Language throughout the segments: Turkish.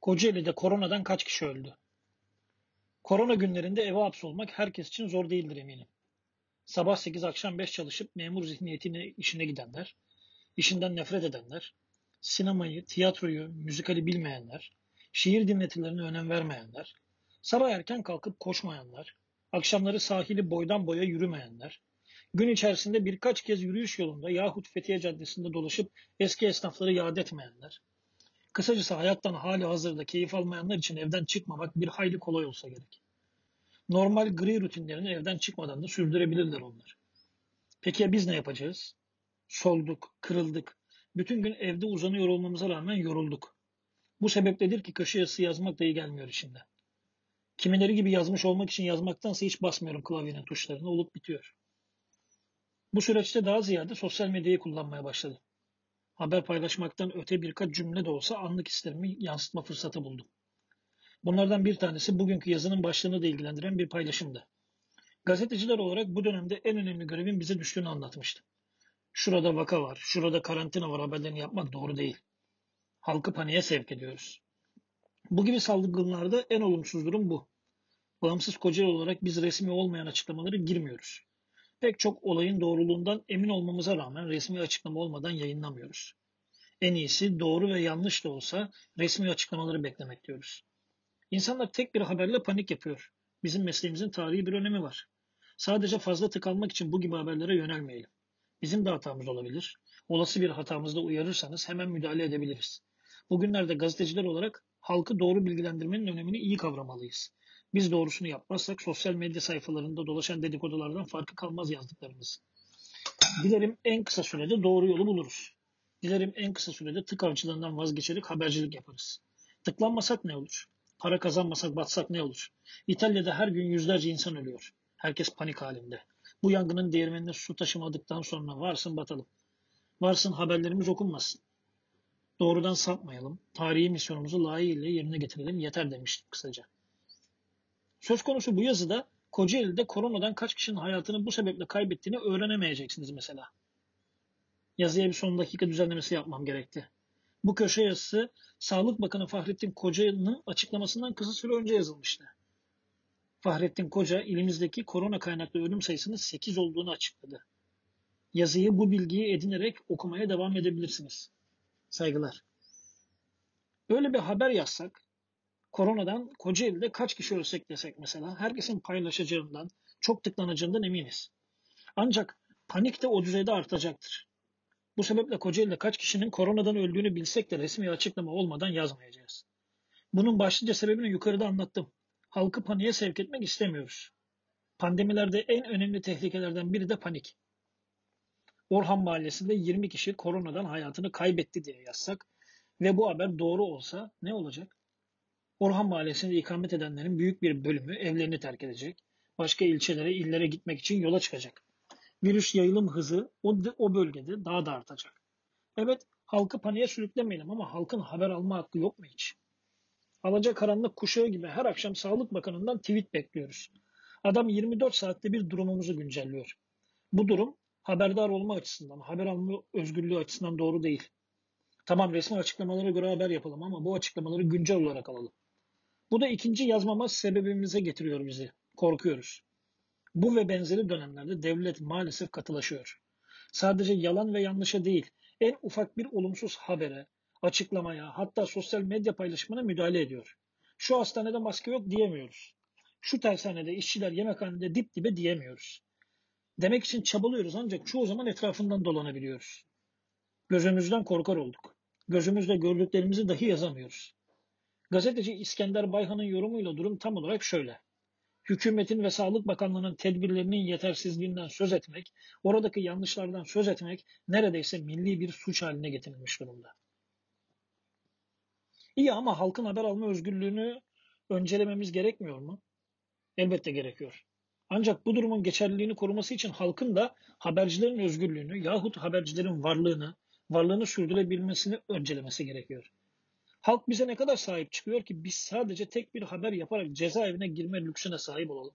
Kocaeli'de koronadan kaç kişi öldü? Korona günlerinde eve hapsolmak herkes için zor değildir eminim. Sabah 8 akşam 5 çalışıp memur zihniyetine işine gidenler, işinden nefret edenler, sinemayı, tiyatroyu, müzikali bilmeyenler, şiir dinletilerine önem vermeyenler, sabah erken kalkıp koşmayanlar, akşamları sahili boydan boya yürümeyenler, gün içerisinde birkaç kez yürüyüş yolunda yahut Fethiye Caddesi'nde dolaşıp eski esnafları yad etmeyenler, Kısacası hayattan hali hazırda keyif almayanlar için evden çıkmamak bir hayli kolay olsa gerek. Normal gri rutinlerini evden çıkmadan da sürdürebilirler onlar. Peki ya biz ne yapacağız? Solduk, kırıldık. Bütün gün evde uzanıyor olmamıza rağmen yorulduk. Bu sebepledir ki köşe yazısı yazmak da iyi gelmiyor işinden. Kimileri gibi yazmış olmak için yazmaktansa hiç basmıyorum klavyenin tuşlarını olup bitiyor. Bu süreçte daha ziyade sosyal medyayı kullanmaya başladım haber paylaşmaktan öte birkaç cümle de olsa anlık hislerimi yansıtma fırsatı buldum. Bunlardan bir tanesi bugünkü yazının başlığını da ilgilendiren bir paylaşımdı. Gazeteciler olarak bu dönemde en önemli görevin bize düştüğünü anlatmıştı. Şurada vaka var, şurada karantina var haberlerini yapmak doğru değil. Halkı paniğe sevk ediyoruz. Bu gibi salgınlarda en olumsuz durum bu. Bağımsız Kocaeli olarak biz resmi olmayan açıklamaları girmiyoruz. Pek çok olayın doğruluğundan emin olmamıza rağmen resmi açıklama olmadan yayınlamıyoruz. En iyisi doğru ve yanlış da olsa resmi açıklamaları beklemek diyoruz. İnsanlar tek bir haberle panik yapıyor. Bizim mesleğimizin tarihi bir önemi var. Sadece fazla tıkanmak için bu gibi haberlere yönelmeyelim. Bizim de hatamız olabilir. Olası bir hatamızda uyarırsanız hemen müdahale edebiliriz. Bugünlerde gazeteciler olarak halkı doğru bilgilendirmenin önemini iyi kavramalıyız. Biz doğrusunu yapmazsak sosyal medya sayfalarında dolaşan dedikodulardan farkı kalmaz yazdıklarımız. Dilerim en kısa sürede doğru yolu buluruz. Dilerim en kısa sürede tık avcılığından vazgeçerek habercilik yaparız. Tıklanmasak ne olur? Para kazanmasak batsak ne olur? İtalya'da her gün yüzlerce insan ölüyor. Herkes panik halinde. Bu yangının değirmenine su taşımadıktan sonra varsın batalım. Varsın haberlerimiz okunmasın. Doğrudan sapmayalım. Tarihi misyonumuzu layığıyla yerine getirelim yeter demiştim kısaca. Söz konusu bu yazıda Kocaeli'de koronadan kaç kişinin hayatını bu sebeple kaybettiğini öğrenemeyeceksiniz mesela. Yazıya bir son dakika düzenlemesi yapmam gerekti. Bu köşe yazısı Sağlık Bakanı Fahrettin Koca'nın açıklamasından kısa süre önce yazılmıştı. Fahrettin Koca ilimizdeki korona kaynaklı ölüm sayısının 8 olduğunu açıkladı. Yazıyı bu bilgiyi edinerek okumaya devam edebilirsiniz. Saygılar. Böyle bir haber yazsak koronadan Kocaeli'de kaç kişi ölsek desek mesela herkesin paylaşacağından, çok tıklanacağından eminiz. Ancak panik de o düzeyde artacaktır. Bu sebeple Kocaeli'de kaç kişinin koronadan öldüğünü bilsek de resmi açıklama olmadan yazmayacağız. Bunun başlıca sebebini yukarıda anlattım. Halkı paniğe sevk etmek istemiyoruz. Pandemilerde en önemli tehlikelerden biri de panik. Orhan Mahallesi'nde 20 kişi koronadan hayatını kaybetti diye yazsak ve bu haber doğru olsa ne olacak? Orhan Mahallesi'nde ikamet edenlerin büyük bir bölümü evlerini terk edecek. Başka ilçelere, illere gitmek için yola çıkacak. Virüs yayılım hızı o, o bölgede daha da artacak. Evet halkı paniğe sürüklemeyelim ama halkın haber alma hakkı yok mu hiç? Alaca karanlık kuşağı gibi her akşam Sağlık Bakanı'ndan tweet bekliyoruz. Adam 24 saatte bir durumumuzu güncelliyor. Bu durum haberdar olma açısından, haber alma özgürlüğü açısından doğru değil. Tamam resmi açıklamalara göre haber yapalım ama bu açıklamaları güncel olarak alalım. Bu da ikinci yazmama sebebimize getiriyor bizi. Korkuyoruz. Bu ve benzeri dönemlerde devlet maalesef katılaşıyor. Sadece yalan ve yanlışa değil, en ufak bir olumsuz habere, açıklamaya, hatta sosyal medya paylaşımına müdahale ediyor. Şu hastanede maske yok diyemiyoruz. Şu tersanede işçiler yemekhanede dip dibe diyemiyoruz. Demek için çabalıyoruz ancak çoğu zaman etrafından dolanabiliyoruz. Gözümüzden korkar olduk. Gözümüzle gördüklerimizi dahi yazamıyoruz. Gazeteci İskender Bayhan'ın yorumuyla durum tam olarak şöyle. Hükümetin ve Sağlık Bakanlığı'nın tedbirlerinin yetersizliğinden söz etmek, oradaki yanlışlardan söz etmek neredeyse milli bir suç haline getirilmiş durumda. İyi ama halkın haber alma özgürlüğünü öncelememiz gerekmiyor mu? Elbette gerekiyor. Ancak bu durumun geçerliliğini koruması için halkın da habercilerin özgürlüğünü yahut habercilerin varlığını, varlığını sürdürebilmesini öncelemesi gerekiyor. Halk bize ne kadar sahip çıkıyor ki biz sadece tek bir haber yaparak cezaevine girme lüksüne sahip olalım.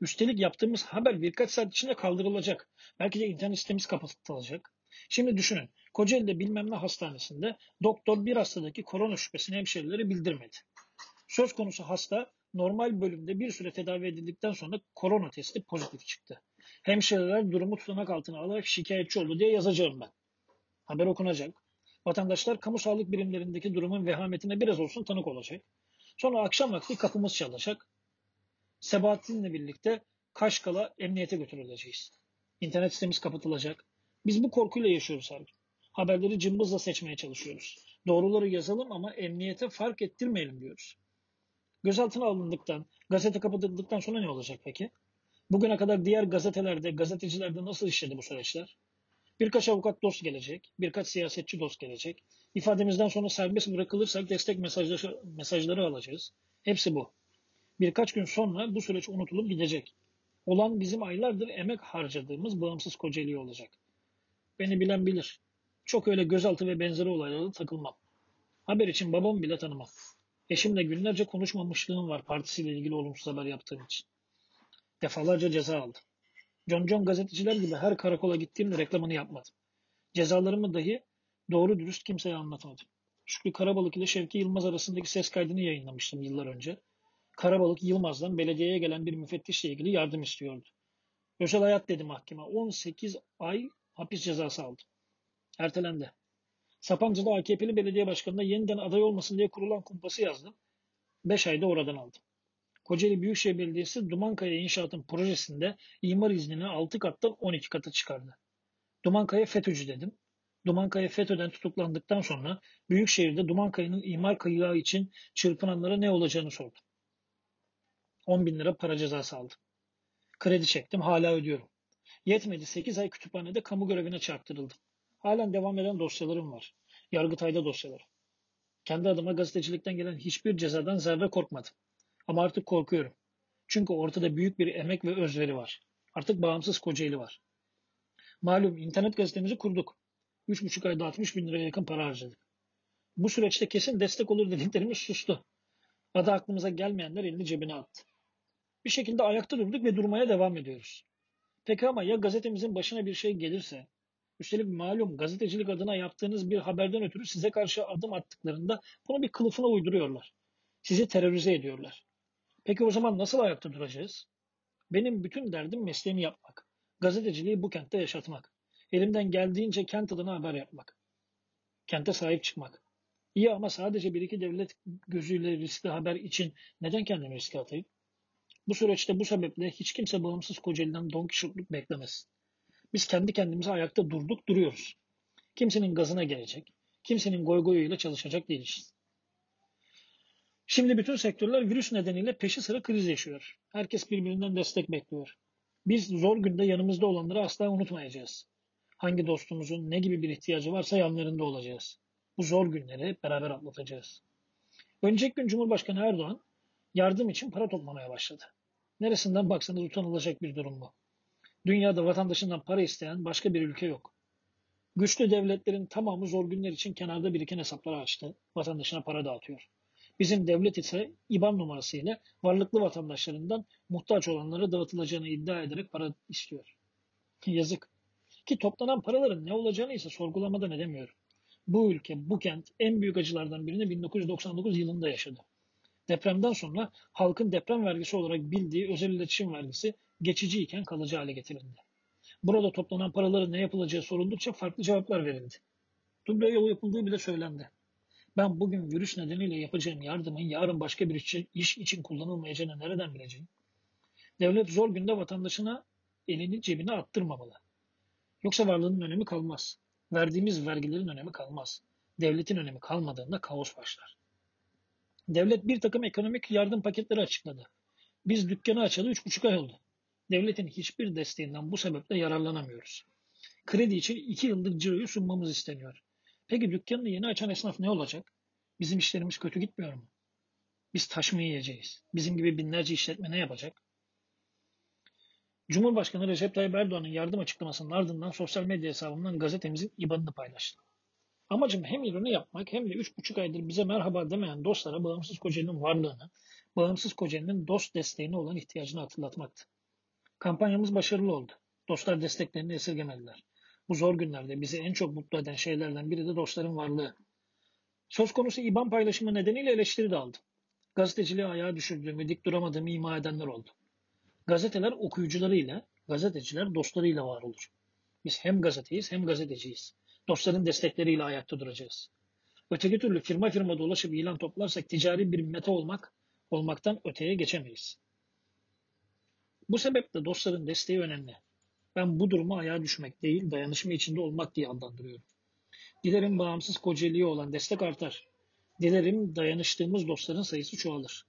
Üstelik yaptığımız haber birkaç saat içinde kaldırılacak. Belki de internet sitemiz kapatılacak. Şimdi düşünün. Kocaeli'de bilmem ne hastanesinde doktor bir hastadaki korona şüphesini hemşireleri bildirmedi. Söz konusu hasta normal bölümde bir süre tedavi edildikten sonra korona testi pozitif çıktı. Hemşireler durumu tutanak altına alarak şikayetçi oldu diye yazacağım ben. Haber okunacak. Vatandaşlar kamu sağlık birimlerindeki durumun vehametine biraz olsun tanık olacak. Sonra akşam vakti kapımız çalacak. Sebahattin'le birlikte Kaşkal'a emniyete götürüleceğiz. İnternet sitemiz kapatılacak. Biz bu korkuyla yaşıyoruz gün. Haberleri cımbızla seçmeye çalışıyoruz. Doğruları yazalım ama emniyete fark ettirmeyelim diyoruz. Gözaltına alındıktan, gazete kapatıldıktan sonra ne olacak peki? Bugüne kadar diğer gazetelerde, gazetecilerde nasıl işledi bu süreçler? Birkaç avukat dost gelecek, birkaç siyasetçi dost gelecek. İfademizden sonra serbest bırakılırsak destek mesajları, mesajları alacağız. Hepsi bu. Birkaç gün sonra bu süreç unutulup gidecek. Olan bizim aylardır emek harcadığımız bağımsız Kocaeli olacak. Beni bilen bilir. Çok öyle gözaltı ve benzeri olaylara takılmam. Haber için babamı bile tanımam. Eşimle günlerce konuşmamışlığım var partisiyle ilgili olumsuz haber yaptığım için. Defalarca ceza aldım. John gazeteciler gibi her karakola gittiğimde reklamını yapmadım. Cezalarımı dahi doğru dürüst kimseye anlatmadım. Şükrü Karabalık ile Şevki Yılmaz arasındaki ses kaydını yayınlamıştım yıllar önce. Karabalık Yılmaz'dan belediyeye gelen bir müfettişle ilgili yardım istiyordu. Özel hayat dedi mahkeme. 18 ay hapis cezası aldı. Ertelendi. Sapanca'da AKP'li belediye başkanına yeniden aday olmasın diye kurulan kumpası yazdım. 5 ayda oradan aldım. Kocaeli Büyükşehir Belediyesi Dumankaya inşaatın projesinde imar iznini 6 kattan 12 kata çıkardı. Dumankaya FETÖ'cü dedim. Dumankaya FETÖ'den tutuklandıktan sonra Büyükşehir'de Dumankaya'nın imar kayığı için çırpınanlara ne olacağını sordum. 10 bin lira para cezası aldım. Kredi çektim hala ödüyorum. Yetmedi 8 ay kütüphanede kamu görevine çarptırıldım. Halen devam eden dosyalarım var. Yargıtay'da dosyalar. Kendi adıma gazetecilikten gelen hiçbir cezadan zerre korkmadım. Ama artık korkuyorum. Çünkü ortada büyük bir emek ve özveri var. Artık bağımsız Kocaeli var. Malum internet gazetemizi kurduk. 3,5 ayda 60 bin liraya yakın para harcadık. Bu süreçte kesin destek olur dediklerimiz sustu. Adı aklımıza gelmeyenler elini cebine attı. Bir şekilde ayakta durduk ve durmaya devam ediyoruz. Peki ama ya gazetemizin başına bir şey gelirse, üstelik malum gazetecilik adına yaptığınız bir haberden ötürü size karşı adım attıklarında bunu bir kılıfına uyduruyorlar. Sizi terörize ediyorlar. Peki o zaman nasıl ayakta duracağız? Benim bütün derdim mesleğimi yapmak. Gazeteciliği bu kentte yaşatmak. Elimden geldiğince kent adına haber yapmak. Kente sahip çıkmak. İyi ama sadece bir iki devlet gözüyle riskli haber için neden kendimi riske atayım? Bu süreçte bu sebeple hiç kimse bağımsız Kocaeli'den Don Kişotluk beklemesin. Biz kendi kendimize ayakta durduk duruyoruz. Kimsenin gazına gelecek, kimsenin goygoyuyla çalışacak değiliz. Şimdi bütün sektörler virüs nedeniyle peşi sıra kriz yaşıyor. Herkes birbirinden destek bekliyor. Biz zor günde yanımızda olanları asla unutmayacağız. Hangi dostumuzun ne gibi bir ihtiyacı varsa yanlarında olacağız. Bu zor günleri beraber atlatacağız. Önceki gün Cumhurbaşkanı Erdoğan yardım için para toplamaya başladı. Neresinden baksanız utanılacak bir durum bu. Dünyada vatandaşından para isteyen başka bir ülke yok. Güçlü devletlerin tamamı zor günler için kenarda biriken hesapları açtı. Vatandaşına para dağıtıyor. Bizim devlet ise IBAN numarası ile varlıklı vatandaşlarından muhtaç olanlara dağıtılacağını iddia ederek para istiyor. Yazık. Ki toplanan paraların ne olacağını ise sorgulamadan edemiyorum. Bu ülke, bu kent en büyük acılardan birini 1999 yılında yaşadı. Depremden sonra halkın deprem vergisi olarak bildiği özel iletişim vergisi geçiciyken kalıcı hale getirildi. Burada toplanan paraların ne yapılacağı soruldukça farklı cevaplar verildi. Duble yolu yapıldığı bile söylendi. Ben bugün virüs nedeniyle yapacağım yardımın yarın başka bir iş için kullanılmayacağını nereden bileceğim? Devlet zor günde vatandaşına elini cebine attırmamalı. Yoksa varlığının önemi kalmaz. Verdiğimiz vergilerin önemi kalmaz. Devletin önemi kalmadığında kaos başlar. Devlet bir takım ekonomik yardım paketleri açıkladı. Biz dükkanı açalı üç buçuk ay oldu. Devletin hiçbir desteğinden bu sebeple yararlanamıyoruz. Kredi için iki yıllık ciroyu sunmamız isteniyor. Peki dükkanını yeni açan esnaf ne olacak? Bizim işlerimiz kötü gitmiyor mu? Biz taş mı yiyeceğiz? Bizim gibi binlerce işletme ne yapacak? Cumhurbaşkanı Recep Tayyip Erdoğan'ın yardım açıklamasının ardından sosyal medya hesabımdan gazetemizin IBAN'ını paylaştım. Amacım hem ironi yapmak hem de 3,5 aydır bize merhaba demeyen dostlara bağımsız Kocaeli'nin varlığını, bağımsız Kocaeli'nin dost desteğine olan ihtiyacını hatırlatmaktı. Kampanyamız başarılı oldu. Dostlar desteklerini esirgemediler. Bu zor günlerde bizi en çok mutlu eden şeylerden biri de dostların varlığı. Söz konusu IBAN paylaşımı nedeniyle eleştiri de aldım. Gazeteciliği ayağa düşürdüğümü, dik duramadığımı ima edenler oldu. Gazeteler okuyucularıyla, gazeteciler dostlarıyla var olur. Biz hem gazeteyiz hem gazeteciyiz. Dostların destekleriyle ayakta duracağız. Öteki türlü firma firma dolaşıp ilan toplarsak ticari bir meta olmak, olmaktan öteye geçemeyiz. Bu sebeple dostların desteği önemli. Ben bu durumu ayağa düşmek değil, dayanışma içinde olmak diye adlandırıyorum. Dilerim bağımsız Kocaeli'ye olan destek artar. Dilerim dayanıştığımız dostların sayısı çoğalır.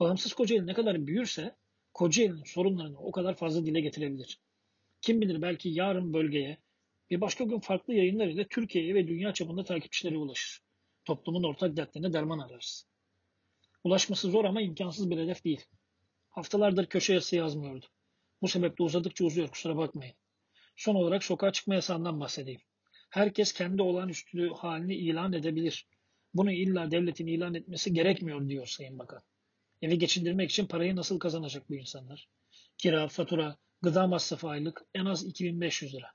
Bağımsız Kocaeli ne kadar büyürse Kocaeli'nin sorunlarını o kadar fazla dile getirebilir. Kim bilir belki yarın bölgeye, bir başka gün farklı yayınlar ile Türkiye'ye ve dünya çapında takipçilere ulaşır. Toplumun ortak dertlerine derman ararız. Ulaşması zor ama imkansız bir hedef değil. Haftalardır köşe yazısı yazmıyordu. Bu sebeple uzadıkça uzuyor kusura bakmayın. Son olarak sokağa çıkma yasağından bahsedeyim. Herkes kendi olağanüstü halini ilan edebilir. Bunu illa devletin ilan etmesi gerekmiyor diyor Sayın Bakan. Evi geçindirmek için parayı nasıl kazanacak bu insanlar? Kira, fatura, gıda masrafı aylık en az 2500 lira.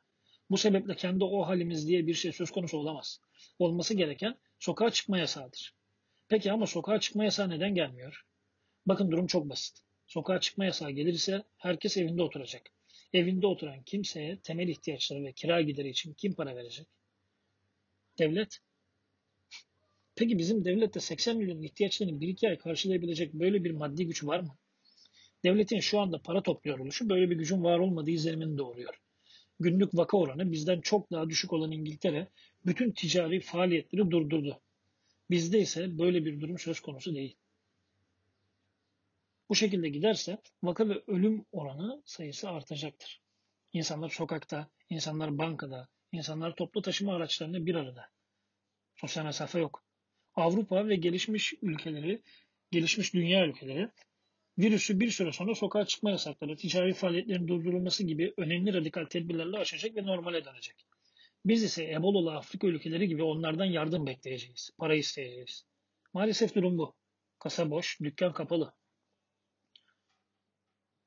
Bu sebeple kendi o halimiz diye bir şey söz konusu olamaz. Olması gereken sokağa çıkma yasağıdır. Peki ama sokağa çıkma yasağı neden gelmiyor? Bakın durum çok basit. Sokağa çıkma yasağı gelirse herkes evinde oturacak. Evinde oturan kimseye temel ihtiyaçları ve kira gideri için kim para verecek? Devlet. Peki bizim devlette 80 milyon ihtiyaçlarını bir iki ay karşılayabilecek böyle bir maddi güç var mı? Devletin şu anda para topluyor oluşu böyle bir gücün var olmadığı izlenimini doğuruyor. Günlük vaka oranı bizden çok daha düşük olan İngiltere bütün ticari faaliyetleri durdurdu. Bizde ise böyle bir durum söz konusu değil. Bu şekilde giderse vaka ve ölüm oranı sayısı artacaktır. İnsanlar sokakta, insanlar bankada, insanlar toplu taşıma araçlarında bir arada. Sosyal mesafe yok. Avrupa ve gelişmiş ülkeleri, gelişmiş dünya ülkeleri virüsü bir süre sonra sokağa çıkma yasakları, ticari faaliyetlerin durdurulması gibi önemli radikal tedbirlerle aşacak ve normale dönecek. Biz ise Ebola'lı Afrika ülkeleri gibi onlardan yardım bekleyeceğiz, para isteyeceğiz. Maalesef durum bu. Kasa boş, dükkan kapalı.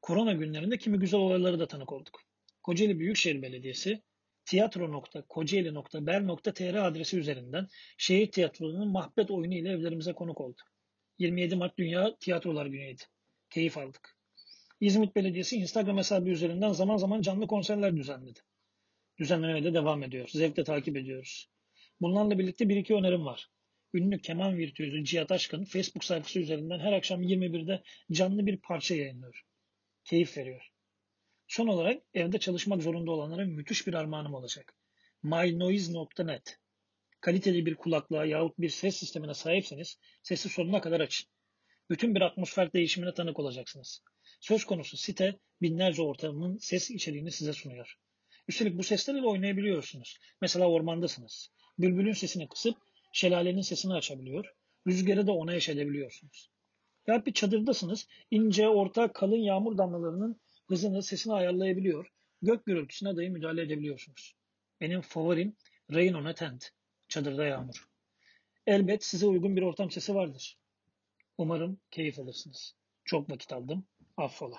Korona günlerinde kimi güzel olayları da tanık olduk. Kocaeli Büyükşehir Belediyesi tiyatro.kocaeli.ber.tr adresi üzerinden şehir tiyatrolarının mahbet oyunu ile evlerimize konuk oldu. 27 Mart Dünya Tiyatrolar Günü'ydü. Keyif aldık. İzmit Belediyesi Instagram hesabı üzerinden zaman zaman canlı konserler düzenledi. Düzenlemeye de devam ediyor. Zevkle takip ediyoruz. Bunlarla birlikte bir iki önerim var. Ünlü keman virtüözü Cihat Aşkın Facebook sayfası üzerinden her akşam 21'de canlı bir parça yayınlıyor keyif veriyor. Son olarak evde çalışmak zorunda olanlara müthiş bir armağanım olacak. mynoise.net Kaliteli bir kulaklığa yahut bir ses sistemine sahipseniz sesi sonuna kadar açın. Bütün bir atmosfer değişimine tanık olacaksınız. Söz konusu site binlerce ortamın ses içeriğini size sunuyor. Üstelik bu seslerle oynayabiliyorsunuz. Mesela ormandasınız. Bülbülün sesini kısıp şelalenin sesini açabiliyor. Rüzgarı da ona eş Ya bir çadırdasınız. ince, orta, kalın yağmur damlalarının hızını, sesini ayarlayabiliyor. Gök gürültüsüne dahi müdahale edebiliyorsunuz. Benim favorim Rain on a Tent. Çadırda yağmur. Elbet size uygun bir ortam sesi vardır. Umarım keyif alırsınız. Çok vakit aldım. Affola.